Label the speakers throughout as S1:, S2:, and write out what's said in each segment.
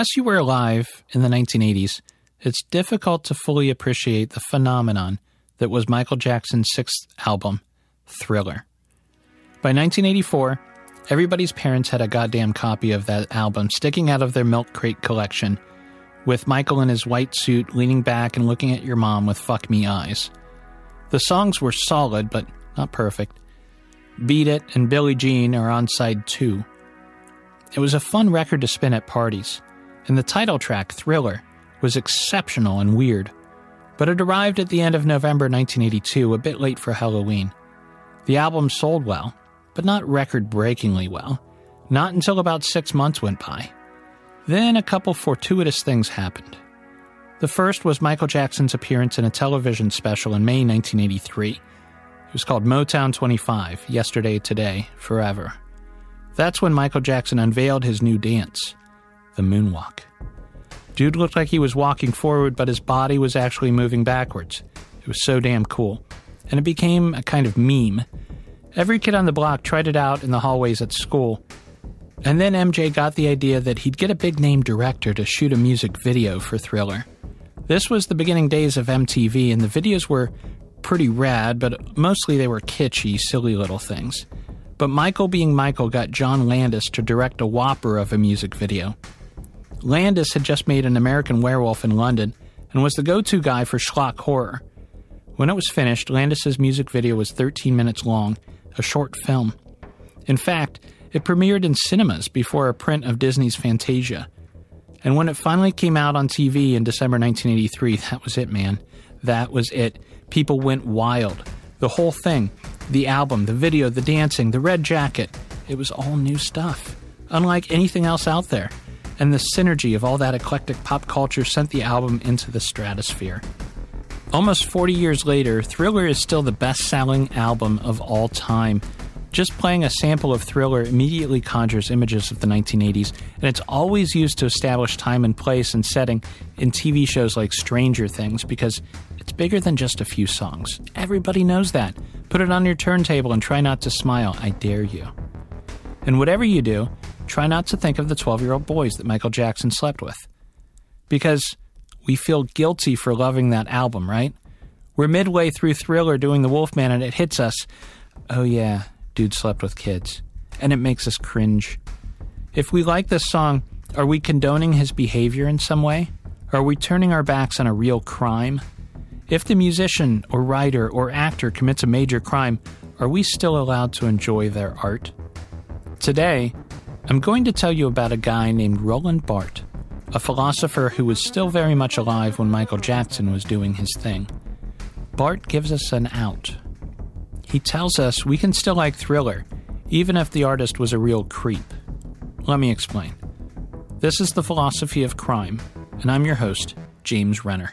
S1: Unless you were alive in the 1980s, it's difficult to fully appreciate the phenomenon that was Michael Jackson's sixth album, Thriller. By 1984, everybody's parents had a goddamn copy of that album sticking out of their milk crate collection, with Michael in his white suit leaning back and looking at your mom with fuck me eyes. The songs were solid, but not perfect. Beat It and Billie Jean are on side two. It was a fun record to spin at parties and the title track, Thriller, was exceptional and weird. But it arrived at the end of November 1982, a bit late for Halloween. The album sold well, but not record breakingly well, not until about six months went by. Then a couple fortuitous things happened. The first was Michael Jackson's appearance in a television special in May 1983. It was called Motown 25 Yesterday, Today, Forever. That's when Michael Jackson unveiled his new dance the moonwalk. Dude looked like he was walking forward, but his body was actually moving backwards. It was so damn cool. And it became a kind of meme. Every kid on the block tried it out in the hallways at school. And then MJ got the idea that he'd get a big name director to shoot a music video for Thriller. This was the beginning days of MTV, and the videos were pretty rad, but mostly they were kitschy, silly little things. But Michael being Michael got John Landis to direct a whopper of a music video. Landis had just made an American Werewolf in London and was the go to guy for schlock horror. When it was finished, Landis's music video was 13 minutes long, a short film. In fact, it premiered in cinemas before a print of Disney's Fantasia. And when it finally came out on TV in December 1983, that was it, man. That was it. People went wild. The whole thing the album, the video, the dancing, the red jacket it was all new stuff, unlike anything else out there and the synergy of all that eclectic pop culture sent the album into the stratosphere. Almost 40 years later, Thriller is still the best selling album of all time. Just playing a sample of Thriller immediately conjures images of the 1980s, and it's always used to establish time and place and setting in TV shows like Stranger Things because it's bigger than just a few songs. Everybody knows that. Put it on your turntable and try not to smile. I dare you. And whatever you do, try not to think of the 12 year old boys that Michael Jackson slept with. Because we feel guilty for loving that album, right? We're midway through Thriller doing the Wolfman and it hits us. Oh, yeah, dude slept with kids. And it makes us cringe. If we like this song, are we condoning his behavior in some way? Are we turning our backs on a real crime? If the musician or writer or actor commits a major crime, are we still allowed to enjoy their art? Today, I'm going to tell you about a guy named Roland Barthes, a philosopher who was still very much alive when Michael Jackson was doing his thing. Barthes gives us an out. He tells us we can still like Thriller, even if the artist was a real creep. Let me explain. This is the philosophy of crime, and I'm your host, James Renner.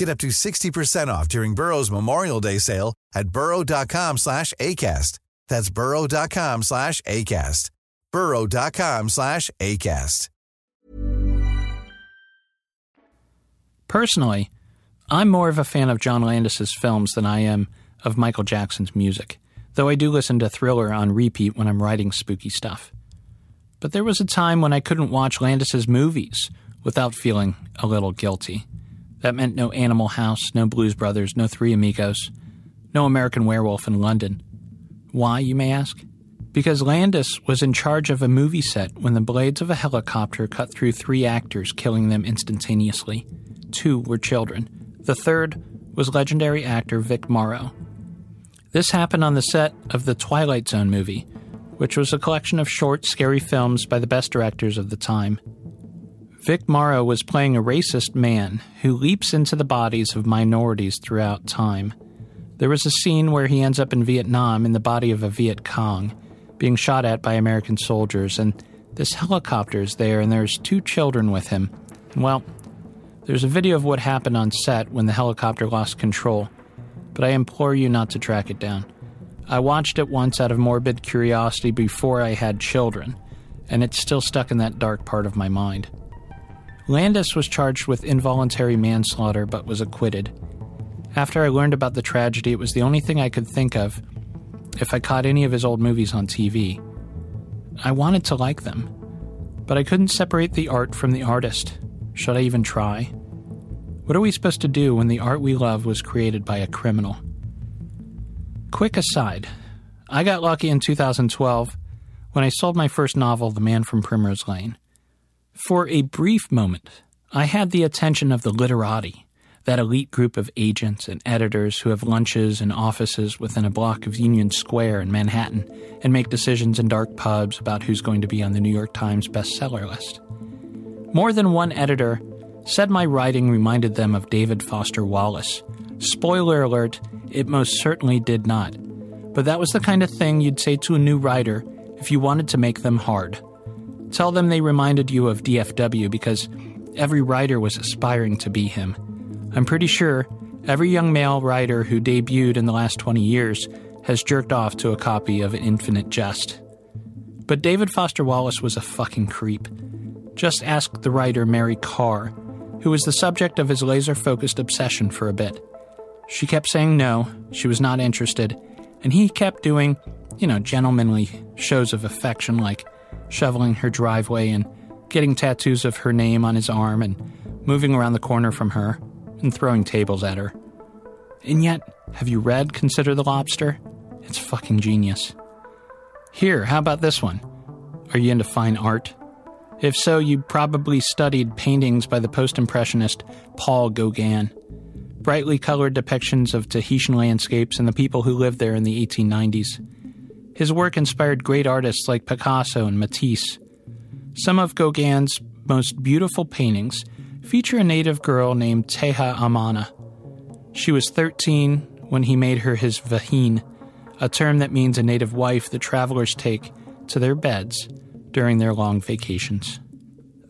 S2: Get up to 60% off during Burrow's Memorial Day sale at burrow.com slash ACAST. That's burrow.com slash ACAST. burrow.com slash ACAST.
S1: Personally, I'm more of a fan of John Landis's films than I am of Michael Jackson's music, though I do listen to Thriller on repeat when I'm writing spooky stuff. But there was a time when I couldn't watch Landis's movies without feeling a little guilty. That meant no Animal House, no Blues Brothers, no Three Amigos, no American Werewolf in London. Why, you may ask? Because Landis was in charge of a movie set when the blades of a helicopter cut through three actors, killing them instantaneously. Two were children. The third was legendary actor Vic Morrow. This happened on the set of the Twilight Zone movie, which was a collection of short, scary films by the best directors of the time. Vic Morrow was playing a racist man who leaps into the bodies of minorities throughout time. There was a scene where he ends up in Vietnam in the body of a Viet Cong, being shot at by American soldiers, and this helicopter is there, and there's two children with him. Well, there's a video of what happened on set when the helicopter lost control, but I implore you not to track it down. I watched it once out of morbid curiosity before I had children, and it's still stuck in that dark part of my mind. Landis was charged with involuntary manslaughter but was acquitted. After I learned about the tragedy, it was the only thing I could think of if I caught any of his old movies on TV. I wanted to like them, but I couldn't separate the art from the artist. Should I even try? What are we supposed to do when the art we love was created by a criminal? Quick aside I got lucky in 2012 when I sold my first novel, The Man from Primrose Lane. For a brief moment, I had the attention of the literati, that elite group of agents and editors who have lunches and offices within a block of Union Square in Manhattan and make decisions in dark pubs about who's going to be on the New York Times bestseller list. More than one editor said my writing reminded them of David Foster Wallace. Spoiler alert, it most certainly did not. But that was the kind of thing you'd say to a new writer if you wanted to make them hard. Tell them they reminded you of DFW because every writer was aspiring to be him. I'm pretty sure every young male writer who debuted in the last 20 years has jerked off to a copy of Infinite Jest. But David Foster Wallace was a fucking creep. Just ask the writer Mary Karr, who was the subject of his laser focused obsession for a bit. She kept saying no, she was not interested, and he kept doing, you know, gentlemanly shows of affection like shoveling her driveway and getting tattoos of her name on his arm and moving around the corner from her and throwing tables at her. And yet, have you read Consider the Lobster? It's fucking genius. Here, how about this one? Are you into fine art? If so, you probably studied paintings by the post impressionist Paul Gauguin. Brightly colored depictions of Tahitian landscapes and the people who lived there in the 1890s. His work inspired great artists like Picasso and Matisse. Some of Gauguin's most beautiful paintings feature a native girl named Teha'amana. She was 13 when he made her his vahine, a term that means a native wife that travelers take to their beds during their long vacations.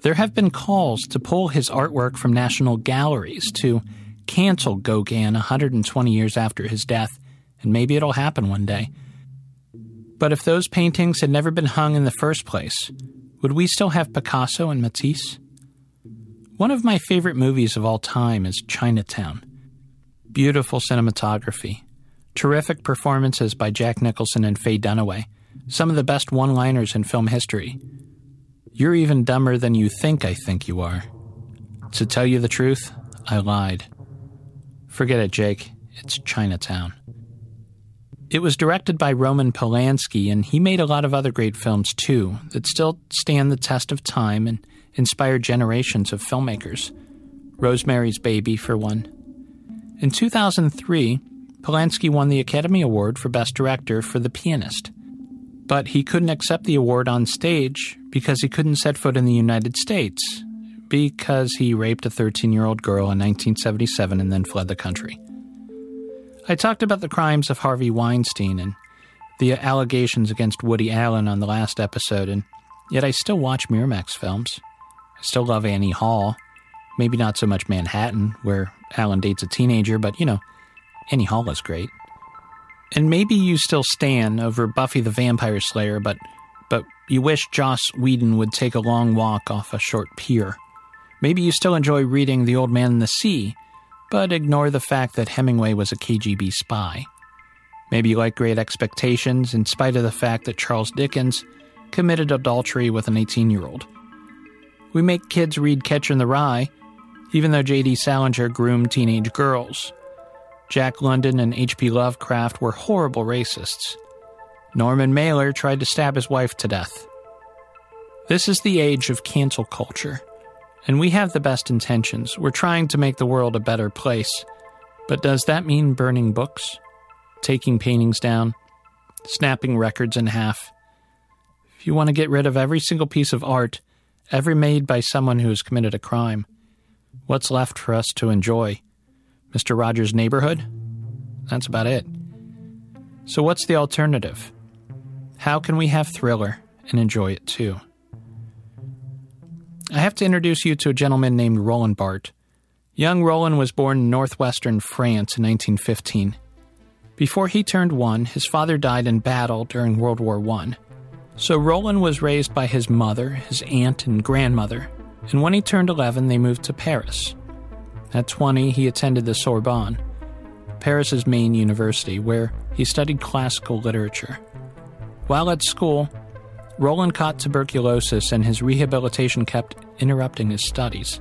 S1: There have been calls to pull his artwork from national galleries to cancel Gauguin 120 years after his death, and maybe it'll happen one day. But if those paintings had never been hung in the first place, would we still have Picasso and Matisse? One of my favorite movies of all time is Chinatown. Beautiful cinematography, terrific performances by Jack Nicholson and Faye Dunaway, some of the best one liners in film history. You're even dumber than you think I think you are. To tell you the truth, I lied. Forget it, Jake. It's Chinatown. It was directed by Roman Polanski, and he made a lot of other great films too that still stand the test of time and inspired generations of filmmakers. Rosemary's Baby, for one. In 2003, Polanski won the Academy Award for Best Director for The Pianist. But he couldn't accept the award on stage because he couldn't set foot in the United States because he raped a 13 year old girl in 1977 and then fled the country. I talked about the crimes of Harvey Weinstein and the allegations against Woody Allen on the last episode, and yet I still watch Miramax films. I still love Annie Hall. Maybe not so much Manhattan, where Allen dates a teenager, but you know, Annie Hall is great. And maybe you still stand over Buffy the Vampire Slayer, but but you wish Joss Whedon would take a long walk off a short pier. Maybe you still enjoy reading The Old Man and the Sea, but ignore the fact that Hemingway was a KGB spy. Maybe you like Great Expectations in spite of the fact that Charles Dickens committed adultery with an 18 year old. We make kids read Catcher in the Rye, even though J.D. Salinger groomed teenage girls. Jack London and H.P. Lovecraft were horrible racists. Norman Mailer tried to stab his wife to death. This is the age of cancel culture. And we have the best intentions. We're trying to make the world a better place. But does that mean burning books? Taking paintings down? Snapping records in half? If you want to get rid of every single piece of art ever made by someone who has committed a crime, what's left for us to enjoy? Mr. Rogers' Neighborhood? That's about it. So, what's the alternative? How can we have thriller and enjoy it too? I have to introduce you to a gentleman named Roland Barthes. Young Roland was born in northwestern France in 1915. Before he turned one, his father died in battle during World War I. So Roland was raised by his mother, his aunt, and grandmother, and when he turned 11, they moved to Paris. At 20, he attended the Sorbonne, Paris's main university, where he studied classical literature. While at school, Roland caught tuberculosis and his rehabilitation kept interrupting his studies.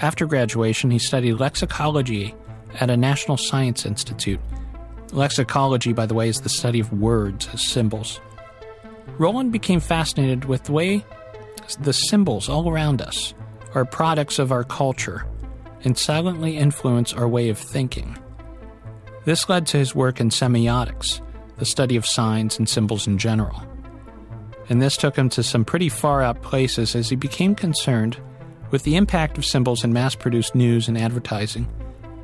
S1: After graduation, he studied lexicology at a National Science Institute. Lexicology, by the way, is the study of words as symbols. Roland became fascinated with the way the symbols all around us are products of our culture and silently influence our way of thinking. This led to his work in semiotics, the study of signs and symbols in general and this took him to some pretty far out places as he became concerned with the impact of symbols in mass produced news and advertising,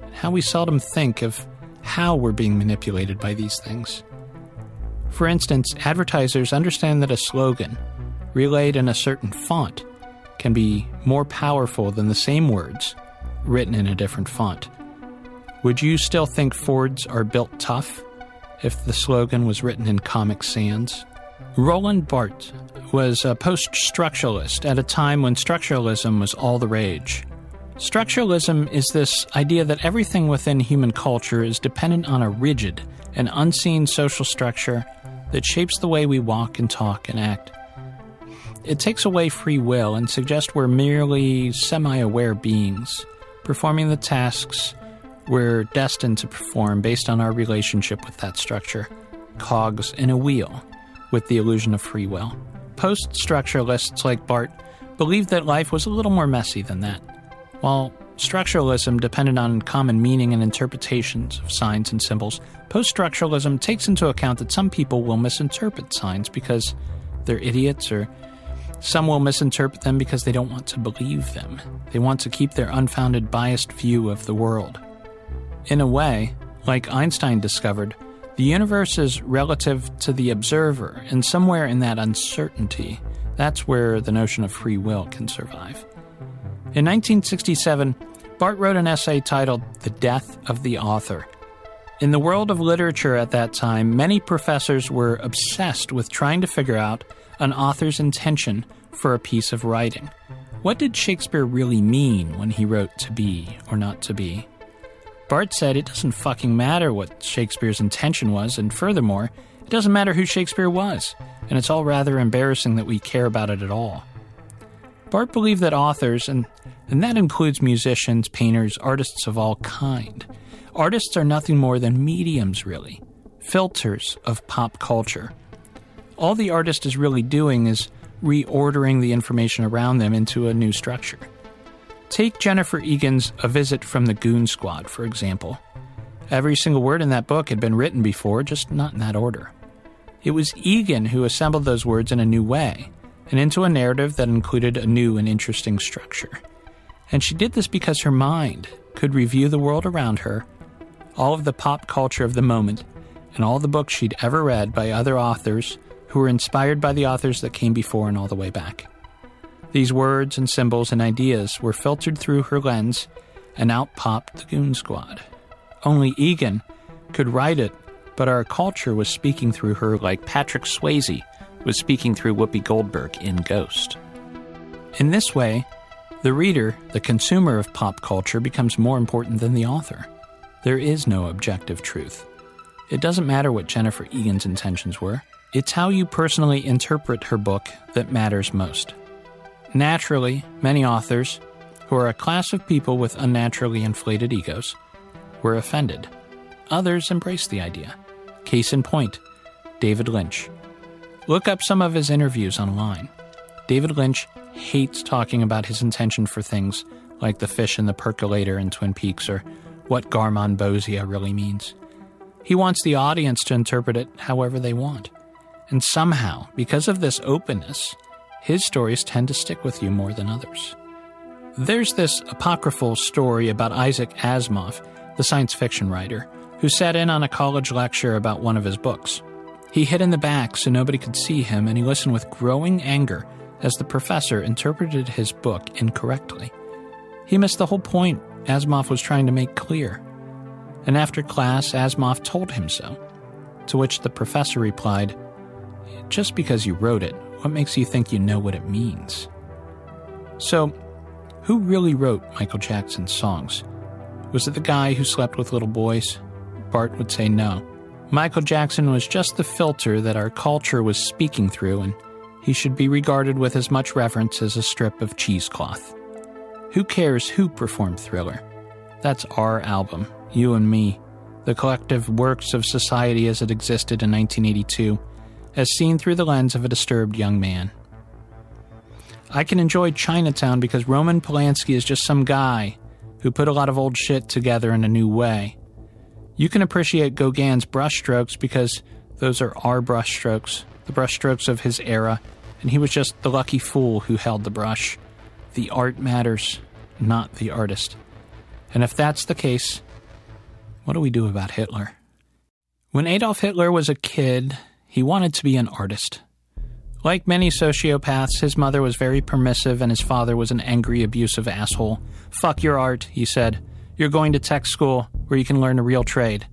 S1: and how we seldom think of how we're being manipulated by these things. For instance, advertisers understand that a slogan, relayed in a certain font, can be more powerful than the same words written in a different font. Would you still think Fords are built tough if the slogan was written in Comic Sans? Roland Barthes was a post structuralist at a time when structuralism was all the rage. Structuralism is this idea that everything within human culture is dependent on a rigid and unseen social structure that shapes the way we walk and talk and act. It takes away free will and suggests we're merely semi aware beings, performing the tasks we're destined to perform based on our relationship with that structure, cogs in a wheel with the illusion of free will. Post structuralists like Barthes believed that life was a little more messy than that. While structuralism depended on common meaning and interpretations of signs and symbols, post structuralism takes into account that some people will misinterpret signs because they're idiots, or some will misinterpret them because they don't want to believe them. They want to keep their unfounded, biased view of the world. In a way, like Einstein discovered, the universe is relative to the observer, and somewhere in that uncertainty, that's where the notion of free will can survive. In 1967, Barthes wrote an essay titled The Death of the Author. In the world of literature at that time, many professors were obsessed with trying to figure out an author's intention for a piece of writing. What did Shakespeare really mean when he wrote to be or not to be? Barthes said it doesn't fucking matter what Shakespeare's intention was, and furthermore, it doesn't matter who Shakespeare was, and it's all rather embarrassing that we care about it at all. Barthes believed that authors, and, and that includes musicians, painters, artists of all kind, artists are nothing more than mediums, really, filters of pop culture. All the artist is really doing is reordering the information around them into a new structure. Take Jennifer Egan's A Visit from the Goon Squad, for example. Every single word in that book had been written before, just not in that order. It was Egan who assembled those words in a new way, and into a narrative that included a new and interesting structure. And she did this because her mind could review the world around her, all of the pop culture of the moment, and all the books she'd ever read by other authors who were inspired by the authors that came before and all the way back. These words and symbols and ideas were filtered through her lens, and out popped the Goon Squad. Only Egan could write it, but our culture was speaking through her like Patrick Swayze was speaking through Whoopi Goldberg in Ghost. In this way, the reader, the consumer of pop culture, becomes more important than the author. There is no objective truth. It doesn't matter what Jennifer Egan's intentions were, it's how you personally interpret her book that matters most. Naturally, many authors, who are a class of people with unnaturally inflated egos, were offended. Others embraced the idea. Case in point David Lynch. Look up some of his interviews online. David Lynch hates talking about his intention for things like the fish in the percolator in Twin Peaks or what Garmonbozia really means. He wants the audience to interpret it however they want. And somehow, because of this openness, his stories tend to stick with you more than others. There's this apocryphal story about Isaac Asimov, the science fiction writer, who sat in on a college lecture about one of his books. He hid in the back so nobody could see him, and he listened with growing anger as the professor interpreted his book incorrectly. He missed the whole point Asimov was trying to make clear. And after class, Asimov told him so. To which the professor replied, Just because you wrote it, what makes you think you know what it means? So, who really wrote Michael Jackson's songs? Was it the guy who slept with little boys? Barthes would say no. Michael Jackson was just the filter that our culture was speaking through, and he should be regarded with as much reverence as a strip of cheesecloth. Who cares who performed Thriller? That's our album, you and me, the collective works of society as it existed in 1982, as seen through the lens of a disturbed young man. I can enjoy Chinatown because Roman Polanski is just some guy who put a lot of old shit together in a new way. You can appreciate Gauguin's brushstrokes because those are our brushstrokes, the brushstrokes of his era, and he was just the lucky fool who held the brush. The art matters, not the artist. And if that's the case, what do we do about Hitler? When Adolf Hitler was a kid, he wanted to be an artist. Like many sociopaths, his mother was very permissive and his father was an angry, abusive asshole. Fuck your art, he said. You're going to tech school where you can learn a real trade.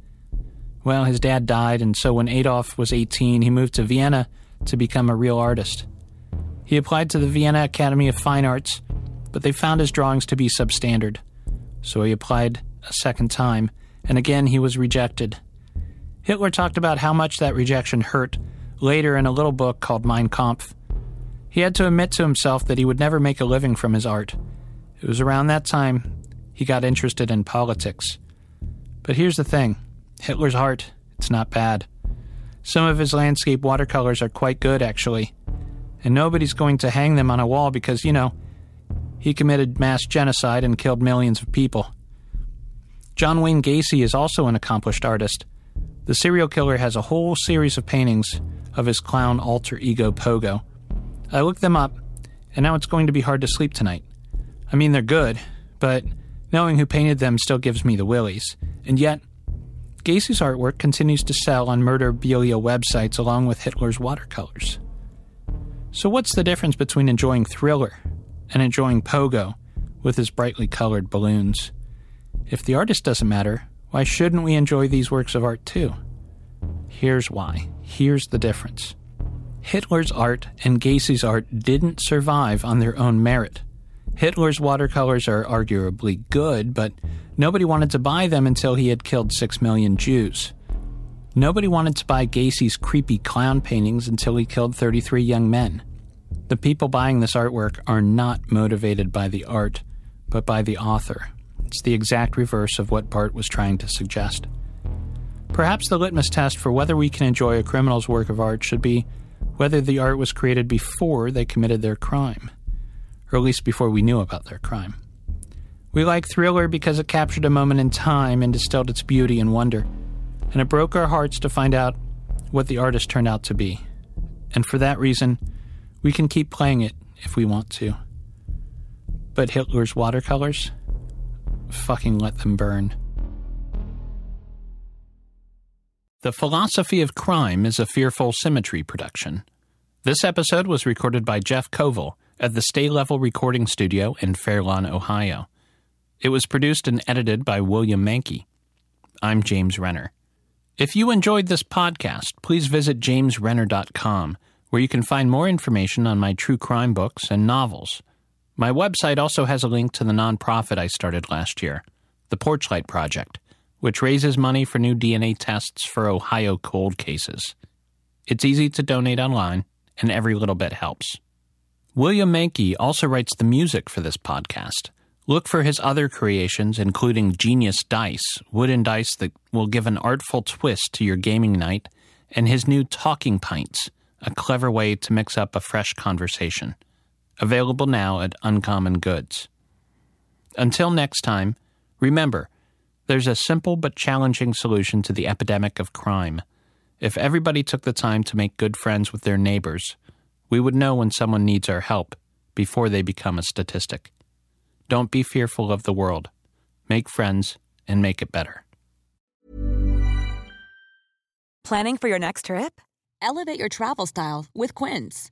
S1: Well, his dad died, and so when Adolf was 18, he moved to Vienna to become a real artist. He applied to the Vienna Academy of Fine Arts, but they found his drawings to be substandard. So he applied a second time, and again he was rejected. Hitler talked about how much that rejection hurt later in a little book called Mein Kampf. He had to admit to himself that he would never make a living from his art. It was around that time he got interested in politics. But here's the thing Hitler's art, it's not bad. Some of his landscape watercolors are quite good, actually. And nobody's going to hang them on a wall because, you know, He committed mass genocide and killed millions of people. John Wayne Gacy is also an accomplished artist. The serial killer has a whole series of paintings of his clown alter ego Pogo. I looked them up, and now it's going to be hard to sleep tonight. I mean, they're good, but knowing who painted them still gives me the willies. And yet, Gacy's artwork continues to sell on murderabilia websites along with Hitler's watercolors. So, what's the difference between enjoying Thriller and enjoying Pogo with his brightly colored balloons? If the artist doesn't matter, why shouldn't we enjoy these works of art too? Here's why. Here's the difference. Hitler's art and Gacy's art didn't survive on their own merit. Hitler's watercolors are arguably good, but nobody wanted to buy them until he had killed six million Jews. Nobody wanted to buy Gacy's creepy clown paintings until he killed 33 young men. The people buying this artwork are not motivated by the art, but by the author. It's the exact reverse of what Barthes was trying to suggest. Perhaps the litmus test for whether we can enjoy a criminal's work of art should be whether the art was created before they committed their crime, or at least before we knew about their crime. We like Thriller because it captured a moment in time and distilled its beauty and wonder, and it broke our hearts to find out what the artist turned out to be. And for that reason, we can keep playing it if we want to. But Hitler's watercolors? Fucking let them burn. The Philosophy of Crime is a Fearful Symmetry production. This episode was recorded by Jeff Koval at the Stay Level Recording Studio in Fairlawn, Ohio. It was produced and edited by William Mankey. I'm James Renner. If you enjoyed this podcast, please visit jamesrenner.com, where you can find more information on my true crime books and novels. My website also has a link to the nonprofit I started last year, the Porchlight Project, which raises money for new DNA tests for Ohio cold cases. It's easy to donate online, and every little bit helps. William Mankey also writes the music for this podcast. Look for his other creations, including Genius Dice, wooden dice that will give an artful twist to your gaming night, and his new Talking Pints, a clever way to mix up a fresh conversation. Available now at Uncommon Goods. Until next time, remember there's a simple but challenging solution to the epidemic of crime. If everybody took the time to make good friends with their neighbors, we would know when someone needs our help before they become a statistic. Don't be fearful of the world. Make friends and make it better.
S3: Planning for your next trip?
S4: Elevate your travel style with Quince.